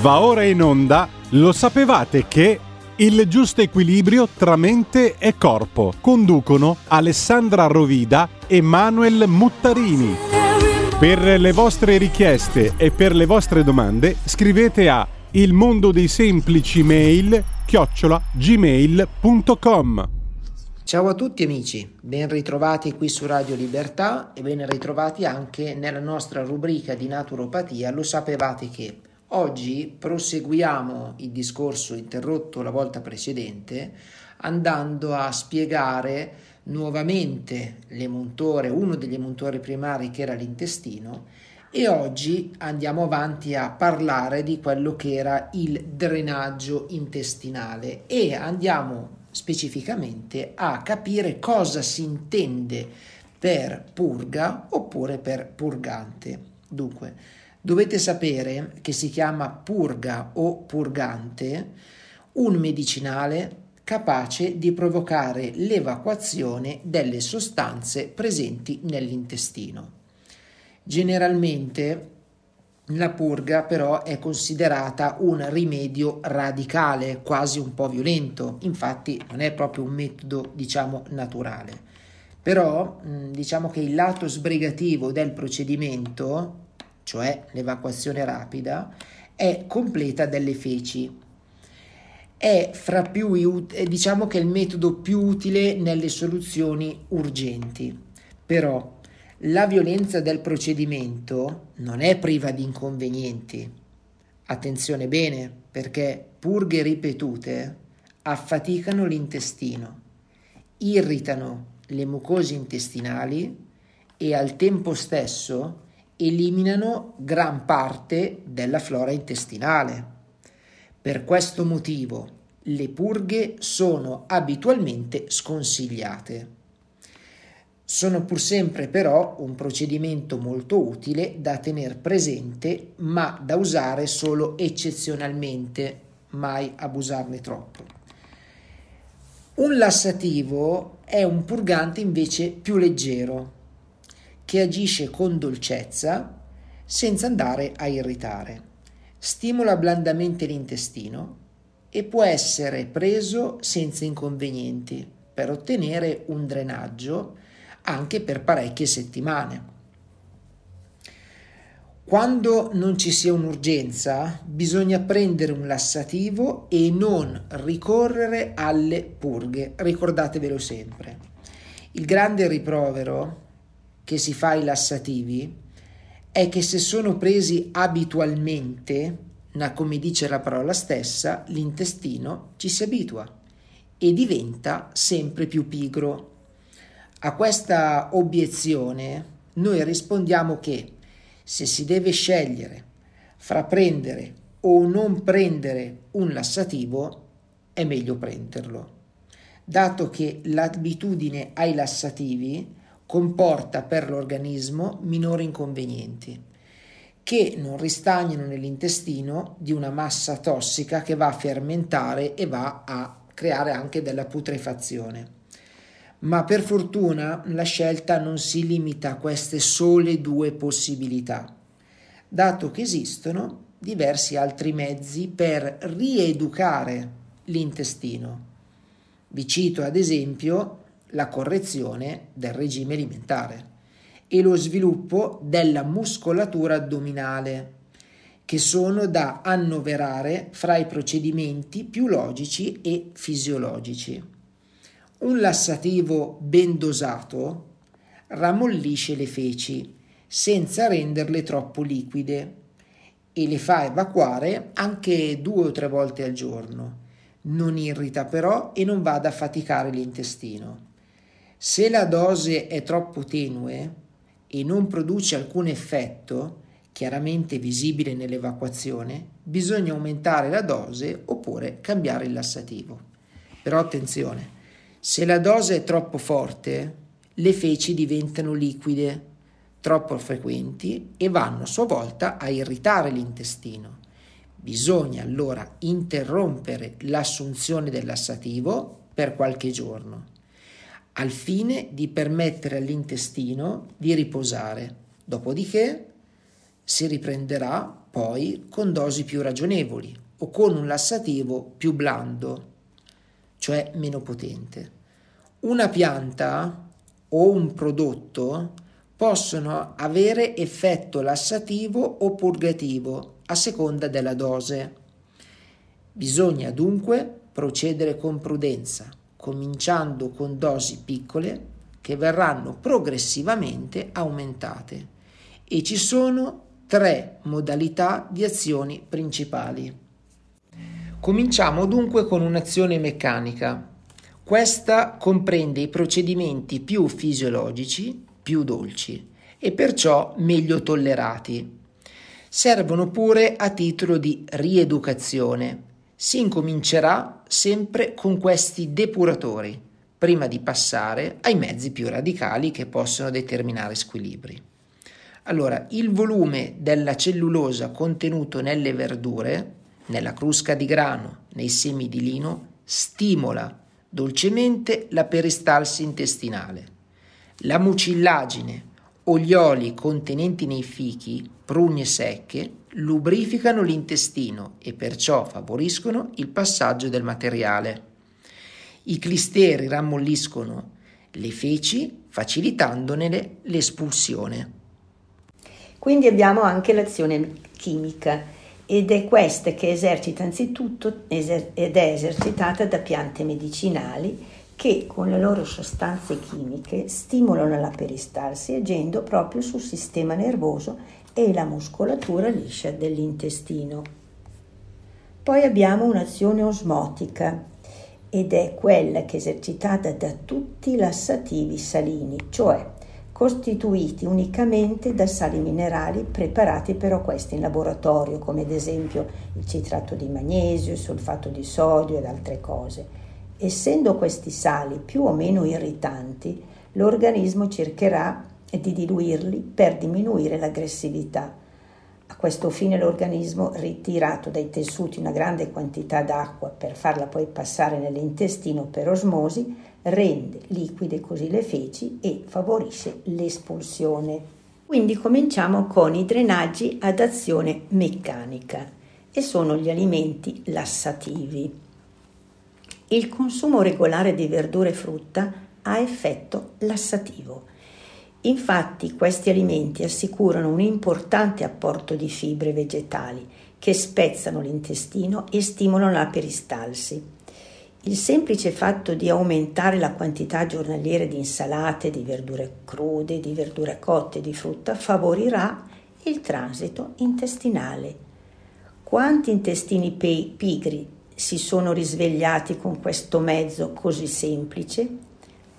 Va ora in onda, lo sapevate che il giusto equilibrio tra mente e corpo conducono Alessandra Rovida e Manuel Muttarini. Per le vostre richieste e per le vostre domande scrivete a il mondo dei semplici mail chiocciola gmail.com Ciao a tutti amici, ben ritrovati qui su Radio Libertà e ben ritrovati anche nella nostra rubrica di naturopatia Lo sapevate che? Oggi proseguiamo il discorso interrotto la volta precedente andando a spiegare nuovamente l'emontore, uno degli emontori primari che era l'intestino e oggi andiamo avanti a parlare di quello che era il drenaggio intestinale e andiamo specificamente a capire cosa si intende per purga oppure per purgante. Dunque, dovete sapere che si chiama purga o purgante un medicinale capace di provocare l'evacuazione delle sostanze presenti nell'intestino. Generalmente la purga però è considerata un rimedio radicale, quasi un po' violento, infatti non è proprio un metodo diciamo naturale. Però diciamo che il lato sbrigativo del procedimento, cioè l'evacuazione rapida, è completa delle feci. È fra più diciamo che è il metodo più utile nelle soluzioni urgenti. Però la violenza del procedimento non è priva di inconvenienti. Attenzione bene, perché purghe ripetute affaticano l'intestino, irritano le mucose intestinali e al tempo stesso eliminano gran parte della flora intestinale. Per questo motivo le purghe sono abitualmente sconsigliate. Sono pur sempre però un procedimento molto utile da tenere presente, ma da usare solo eccezionalmente, mai abusarne troppo. Un lassativo è un purgante invece più leggero, che agisce con dolcezza senza andare a irritare. Stimola blandamente l'intestino e può essere preso senza inconvenienti per ottenere un drenaggio anche per parecchie settimane. Quando non ci sia un'urgenza, bisogna prendere un lassativo e non ricorrere alle purghe, ricordatevelo sempre. Il grande riprovero che si fa ai lassativi è che se sono presi abitualmente, ma come dice la parola stessa, l'intestino ci si abitua e diventa sempre più pigro. A questa obiezione noi rispondiamo che se si deve scegliere fra prendere o non prendere un lassativo, è meglio prenderlo, dato che l'abitudine ai lassativi comporta per l'organismo minori inconvenienti che non ristagnano nell'intestino di una massa tossica che va a fermentare e va a creare anche della putrefazione ma per fortuna la scelta non si limita a queste sole due possibilità, dato che esistono diversi altri mezzi per rieducare l'intestino. Vi cito ad esempio la correzione del regime alimentare e lo sviluppo della muscolatura addominale, che sono da annoverare fra i procedimenti più logici e fisiologici. Un lassativo ben dosato rammollisce le feci senza renderle troppo liquide e le fa evacuare anche due o tre volte al giorno. Non irrita però e non va ad affaticare l'intestino. Se la dose è troppo tenue e non produce alcun effetto, chiaramente visibile nell'evacuazione, bisogna aumentare la dose oppure cambiare il lassativo. Però attenzione, se la dose è troppo forte, le feci diventano liquide, troppo frequenti e vanno a sua volta a irritare l'intestino. Bisogna allora interrompere l'assunzione del lassativo per qualche giorno, al fine di permettere all'intestino di riposare. Dopodiché si riprenderà poi con dosi più ragionevoli o con un lassativo più blando, cioè meno potente. Una pianta o un prodotto possono avere effetto lassativo o purgativo a seconda della dose. Bisogna dunque procedere con prudenza, cominciando con dosi piccole che verranno progressivamente aumentate e ci sono tre modalità di azioni principali. Cominciamo dunque con un'azione meccanica. Questa comprende i procedimenti più fisiologici, più dolci e perciò meglio tollerati. Servono pure a titolo di rieducazione. Si incomincerà sempre con questi depuratori, prima di passare ai mezzi più radicali che possono determinare squilibri. Allora, il volume della cellulosa contenuto nelle verdure, nella crusca di grano, nei semi di lino, stimola dolcemente la peristalsi intestinale. La mucillagine o gli oli contenenti nei fichi, prugne secche, lubrificano l'intestino e perciò favoriscono il passaggio del materiale. I clisteri rammolliscono le feci facilitandone l'espulsione. Quindi abbiamo anche l'azione chimica ed è questa che esercita anzitutto ed è esercitata da piante medicinali che con le loro sostanze chimiche stimolano la peristalsi agendo proprio sul sistema nervoso e la muscolatura liscia dell'intestino. Poi abbiamo un'azione osmotica ed è quella che è esercitata da tutti i lassativi salini, cioè costituiti unicamente da sali minerali preparati però questi in laboratorio, come ad esempio il citrato di magnesio, il sulfato di sodio ed altre cose. Essendo questi sali più o meno irritanti, l'organismo cercherà di diluirli per diminuire l'aggressività. A questo fine l'organismo, ritirato dai tessuti una grande quantità d'acqua per farla poi passare nell'intestino per osmosi, rende liquide così le feci e favorisce l'espulsione. Quindi cominciamo con i drenaggi ad azione meccanica e sono gli alimenti lassativi. Il consumo regolare di verdura e frutta ha effetto lassativo. Infatti questi alimenti assicurano un importante apporto di fibre vegetali che spezzano l'intestino e stimolano la peristalsi. Il semplice fatto di aumentare la quantità giornaliera di insalate, di verdure crude, di verdure cotte di frutta favorirà il transito intestinale. Quanti intestini pigri si sono risvegliati con questo mezzo così semplice?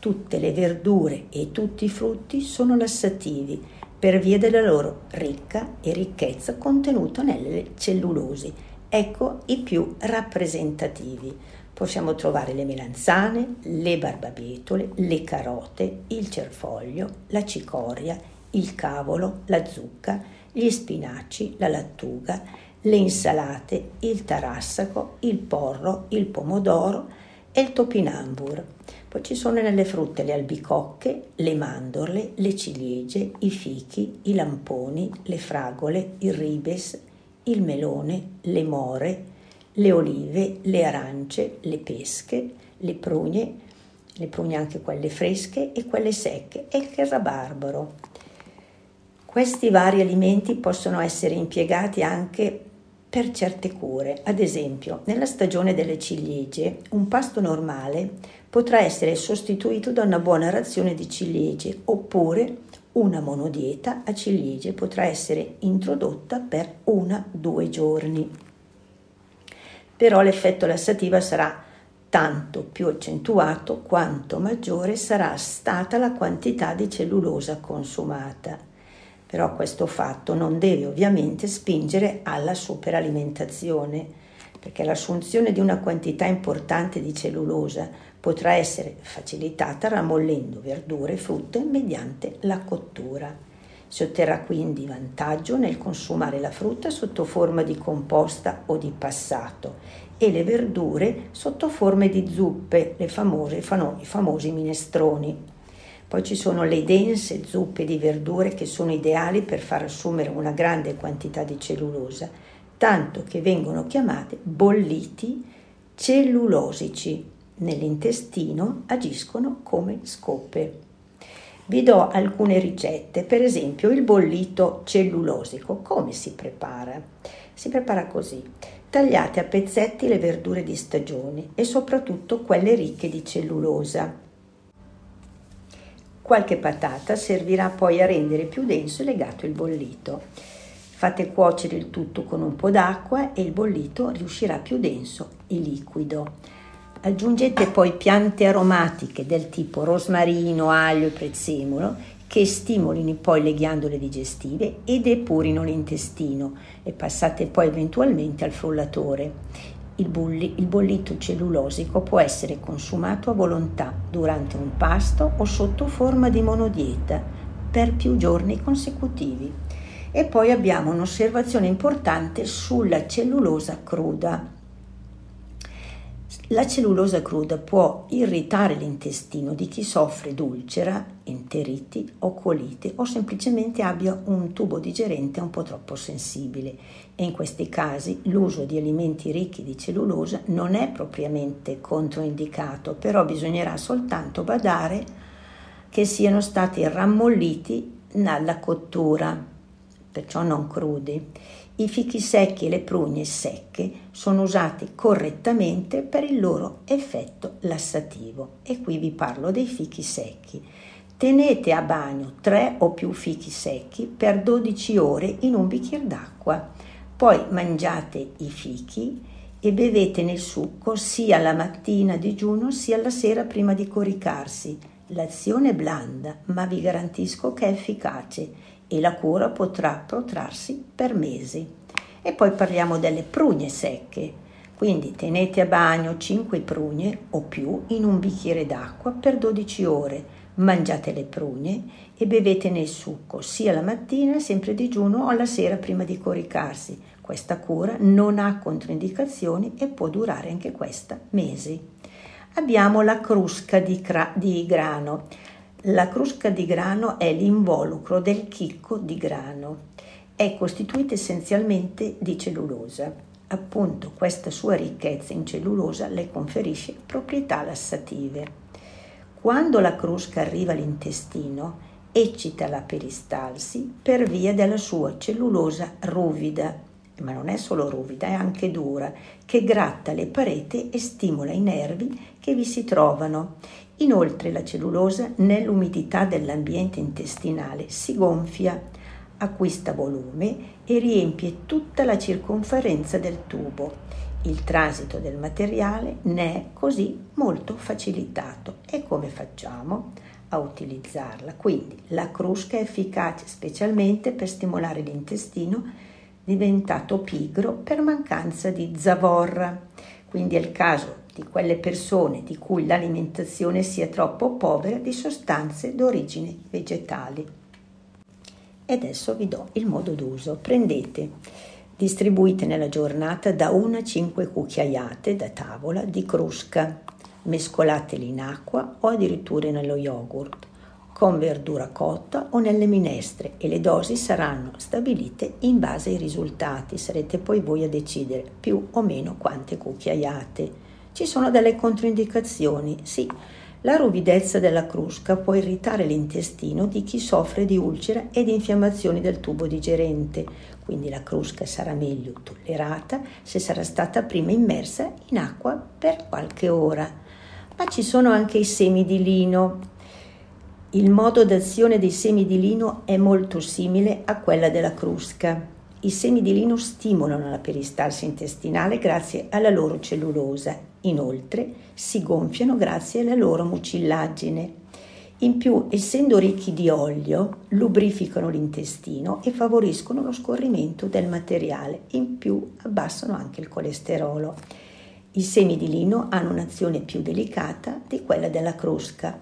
Tutte le verdure e tutti i frutti sono lassativi per via della loro ricca e ricchezza contenuta nelle cellulosi. Ecco i più rappresentativi possiamo trovare le melanzane, le barbabietole, le carote, il cerfoglio, la cicoria, il cavolo, la zucca, gli spinaci, la lattuga, le insalate, il tarassaco, il porro, il pomodoro e il topinambur. Poi ci sono nelle frutte le albicocche, le mandorle, le ciliegie, i fichi, i lamponi, le fragole, il ribes, il melone, le more, le olive, le arance, le pesche, le prugne, le prugne anche quelle fresche e quelle secche e il rabarbaro. Questi vari alimenti possono essere impiegati anche per certe cure. Ad esempio, nella stagione delle ciliegie, un pasto normale potrà essere sostituito da una buona razione di ciliegie oppure una monodieta a ciliegie potrà essere introdotta per una-due giorni però l'effetto lassativo sarà tanto più accentuato quanto maggiore sarà stata la quantità di cellulosa consumata. Però questo fatto non deve ovviamente spingere alla superalimentazione, perché l'assunzione di una quantità importante di cellulosa potrà essere facilitata rammollendo verdure e frutta mediante la cottura. Si otterrà quindi vantaggio nel consumare la frutta sotto forma di composta o di passato e le verdure sotto forme di zuppe, le famose, i famosi minestroni. Poi ci sono le dense zuppe di verdure che sono ideali per far assumere una grande quantità di cellulosa, tanto che vengono chiamate bolliti cellulosici. Nell'intestino agiscono come scope. Vi do alcune ricette, per esempio il bollito cellulosico. Come si prepara? Si prepara così. Tagliate a pezzetti le verdure di stagione e soprattutto quelle ricche di cellulosa. Qualche patata servirà poi a rendere più denso e legato il bollito. Fate cuocere il tutto con un po' d'acqua e il bollito riuscirà più denso e liquido. Aggiungete poi piante aromatiche del tipo rosmarino, aglio e prezzemolo che stimolino poi le ghiandole digestive e depurino l'intestino e passate poi eventualmente al frullatore. Il, bulli, il bollito cellulosico può essere consumato a volontà durante un pasto o sotto forma di monodieta per più giorni consecutivi. E poi abbiamo un'osservazione importante sulla cellulosa cruda. La cellulosa cruda può irritare l'intestino di chi soffre d'ulcera, enteriti o colite o semplicemente abbia un tubo digerente un po' troppo sensibile e in questi casi l'uso di alimenti ricchi di cellulosa non è propriamente controindicato, però bisognerà soltanto badare che siano stati rammolliti alla cottura, perciò non crudi. I fichi secchi e le prugne secche sono usati correttamente per il loro effetto lassativo e qui vi parlo dei fichi secchi. Tenete a bagno tre o più fichi secchi per 12 ore in un bicchiere d'acqua, poi mangiate i fichi e bevete nel succo sia la mattina digiuno sia la sera prima di coricarsi. L'azione è blanda, ma vi garantisco che è efficace e la cura potrà protrarsi per mesi. E poi parliamo delle prugne secche. Quindi tenete a bagno 5 prugne o più in un bicchiere d'acqua per 12 ore. Mangiate le prugne e bevetene il succo sia la mattina, sempre digiuno, o la sera prima di coricarsi. Questa cura non ha controindicazioni e può durare anche questa mesi. Abbiamo la crusca di, cra- di grano. La crusca di grano è l'involucro del chicco di grano. È costituita essenzialmente di cellulosa. Appunto, questa sua ricchezza in cellulosa le conferisce proprietà lassative. Quando la crusca arriva all'intestino, eccita la peristalsi per via della sua cellulosa ruvida, ma non è solo ruvida, è anche dura, che gratta le pareti e stimola i nervi che vi si trovano Inoltre la cellulosa nell'umidità dell'ambiente intestinale si gonfia, acquista volume e riempie tutta la circonferenza del tubo. Il transito del materiale ne è così molto facilitato. E come facciamo a utilizzarla? Quindi la crusca è efficace specialmente per stimolare l'intestino diventato pigro per mancanza di zavorra. Quindi è il caso di quelle persone di cui l'alimentazione sia troppo povera di sostanze d'origine vegetali. E adesso vi do il modo d'uso. Prendete, distribuite nella giornata da 1 a 5 cucchiaiate da tavola di crusca, mescolateli in acqua o addirittura nello yogurt con verdura cotta o nelle minestre e le dosi saranno stabilite in base ai risultati. Sarete poi voi a decidere più o meno quante cucchiaiate. Ci sono delle controindicazioni, sì. La ruvidezza della crusca può irritare l'intestino di chi soffre di ulcera e di infiammazioni del tubo digerente, quindi la crusca sarà meglio tollerata se sarà stata prima immersa in acqua per qualche ora. Ma ci sono anche i semi di lino. Il modo d'azione dei semi di lino è molto simile a quella della crusca. I semi di lino stimolano la peristalsi intestinale grazie alla loro cellulosa Inoltre si gonfiano grazie alla loro mucillagine. In più, essendo ricchi di olio, lubrificano l'intestino e favoriscono lo scorrimento del materiale. In più, abbassano anche il colesterolo. I semi di lino hanno un'azione più delicata di quella della crusca.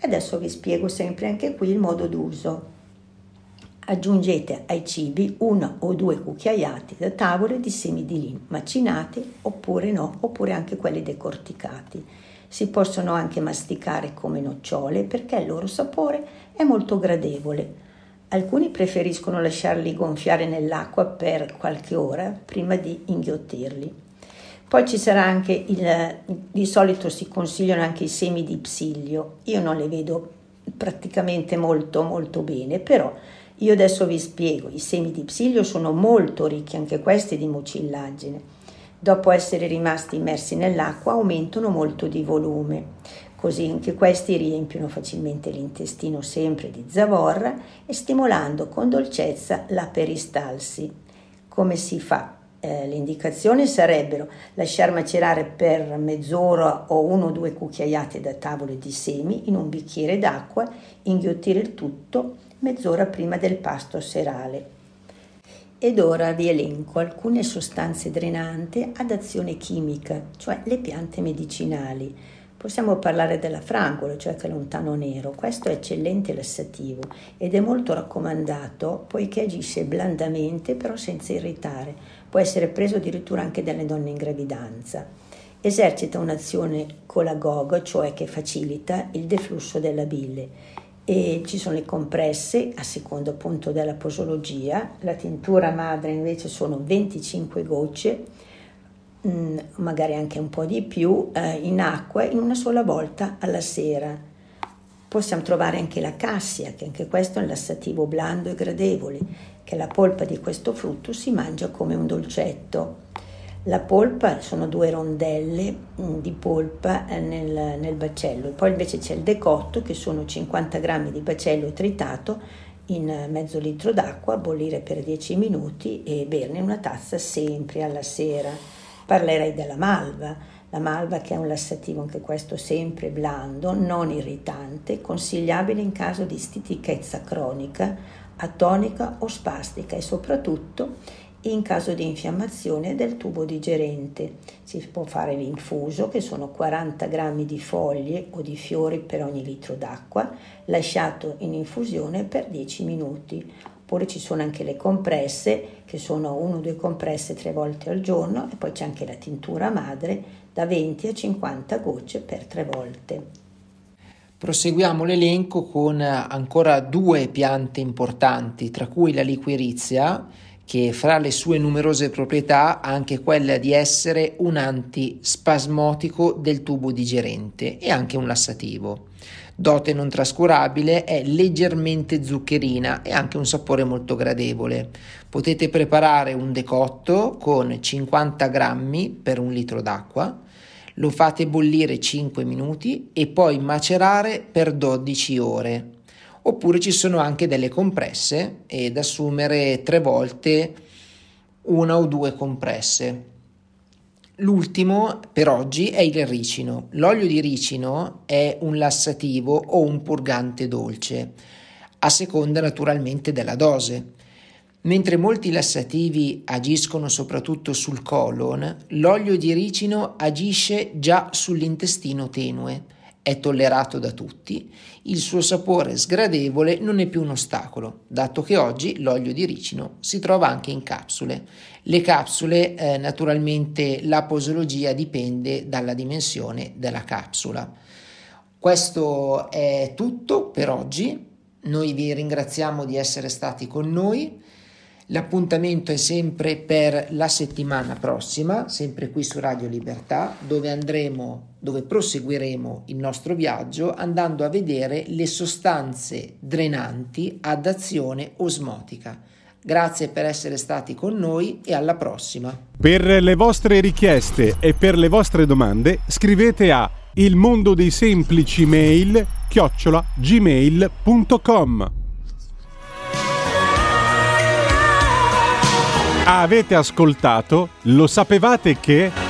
Adesso vi spiego sempre anche qui il modo d'uso. Aggiungete ai cibi una o due cucchiaiate da tavole di semi di lino macinati oppure no, oppure anche quelli decorticati. Si possono anche masticare come nocciole perché il loro sapore è molto gradevole. Alcuni preferiscono lasciarli gonfiare nell'acqua per qualche ora prima di inghiottirli. Poi ci sarà anche il, di solito si consigliano anche i semi di psilio. Io non li vedo praticamente molto molto bene, però io adesso vi spiego. I semi di psilio sono molto ricchi anche questi di mucillagine. Dopo essere rimasti immersi nell'acqua aumentano molto di volume. Così anche questi riempiono facilmente l'intestino sempre di zavorra e stimolando con dolcezza la peristalsi. Come si fa? Eh, le indicazioni sarebbero lasciare macerare per mezz'ora o uno o due cucchiaiate da tavole di semi in un bicchiere d'acqua, inghiottire il tutto mezz'ora prima del pasto serale. Ed ora vi elenco alcune sostanze drenanti ad azione chimica, cioè le piante medicinali Possiamo parlare della frangolo, cioè che lontano nero. Questo è eccellente lassativo ed è molto raccomandato poiché agisce blandamente però senza irritare. Può essere preso addirittura anche dalle donne in gravidanza. Esercita un'azione colagoga, cioè che facilita il deflusso della bile. E ci sono le compresse a secondo appunto della posologia. La tintura madre invece sono 25 gocce Mm, magari anche un po' di più, eh, in acqua in una sola volta alla sera. Possiamo trovare anche la cassia, che anche questo è un lassativo blando e gradevole, che la polpa di questo frutto si mangia come un dolcetto. La polpa sono due rondelle mm, di polpa eh, nel, nel bacello, poi invece c'è il decotto che sono 50 grammi di bacello tritato in mezzo litro d'acqua, bollire per 10 minuti e berne una tazza sempre alla sera. Parlerei della malva, la malva che è un lassativo anche questo sempre blando, non irritante, consigliabile in caso di stitichezza cronica, atonica o spastica e soprattutto in caso di infiammazione del tubo digerente. Si può fare l'infuso, che sono 40 grammi di foglie o di fiori per ogni litro d'acqua, lasciato in infusione per 10 minuti oppure ci sono anche le compresse che sono uno o due compresse tre volte al giorno e poi c'è anche la tintura madre da 20 a 50 gocce per tre volte. Proseguiamo l'elenco con ancora due piante importanti, tra cui la liquirizia, che fra le sue numerose proprietà ha anche quella di essere un antispasmodico del tubo digerente e anche un lassativo. Dote non trascurabile, è leggermente zuccherina e anche un sapore molto gradevole. Potete preparare un decotto con 50 grammi per un litro d'acqua, lo fate bollire 5 minuti e poi macerare per 12 ore. Oppure ci sono anche delle compresse ed assumere tre volte una o due compresse. L'ultimo per oggi è il ricino. L'olio di ricino è un lassativo o un purgante dolce, a seconda naturalmente della dose. Mentre molti lassativi agiscono soprattutto sul colon, l'olio di ricino agisce già sull'intestino tenue è tollerato da tutti, il suo sapore sgradevole non è più un ostacolo, dato che oggi l'olio di ricino si trova anche in capsule. Le capsule, eh, naturalmente, la posologia dipende dalla dimensione della capsula. Questo è tutto per oggi. Noi vi ringraziamo di essere stati con noi. L'appuntamento è sempre per la settimana prossima, sempre qui su Radio Libertà, dove andremo, dove proseguiremo il nostro viaggio andando a vedere le sostanze drenanti ad azione osmotica. Grazie per essere stati con noi e alla prossima. Per le vostre richieste e per le vostre domande scrivete a il mondo dei semplici mail chiocciola gmail.com Avete ascoltato? Lo sapevate che...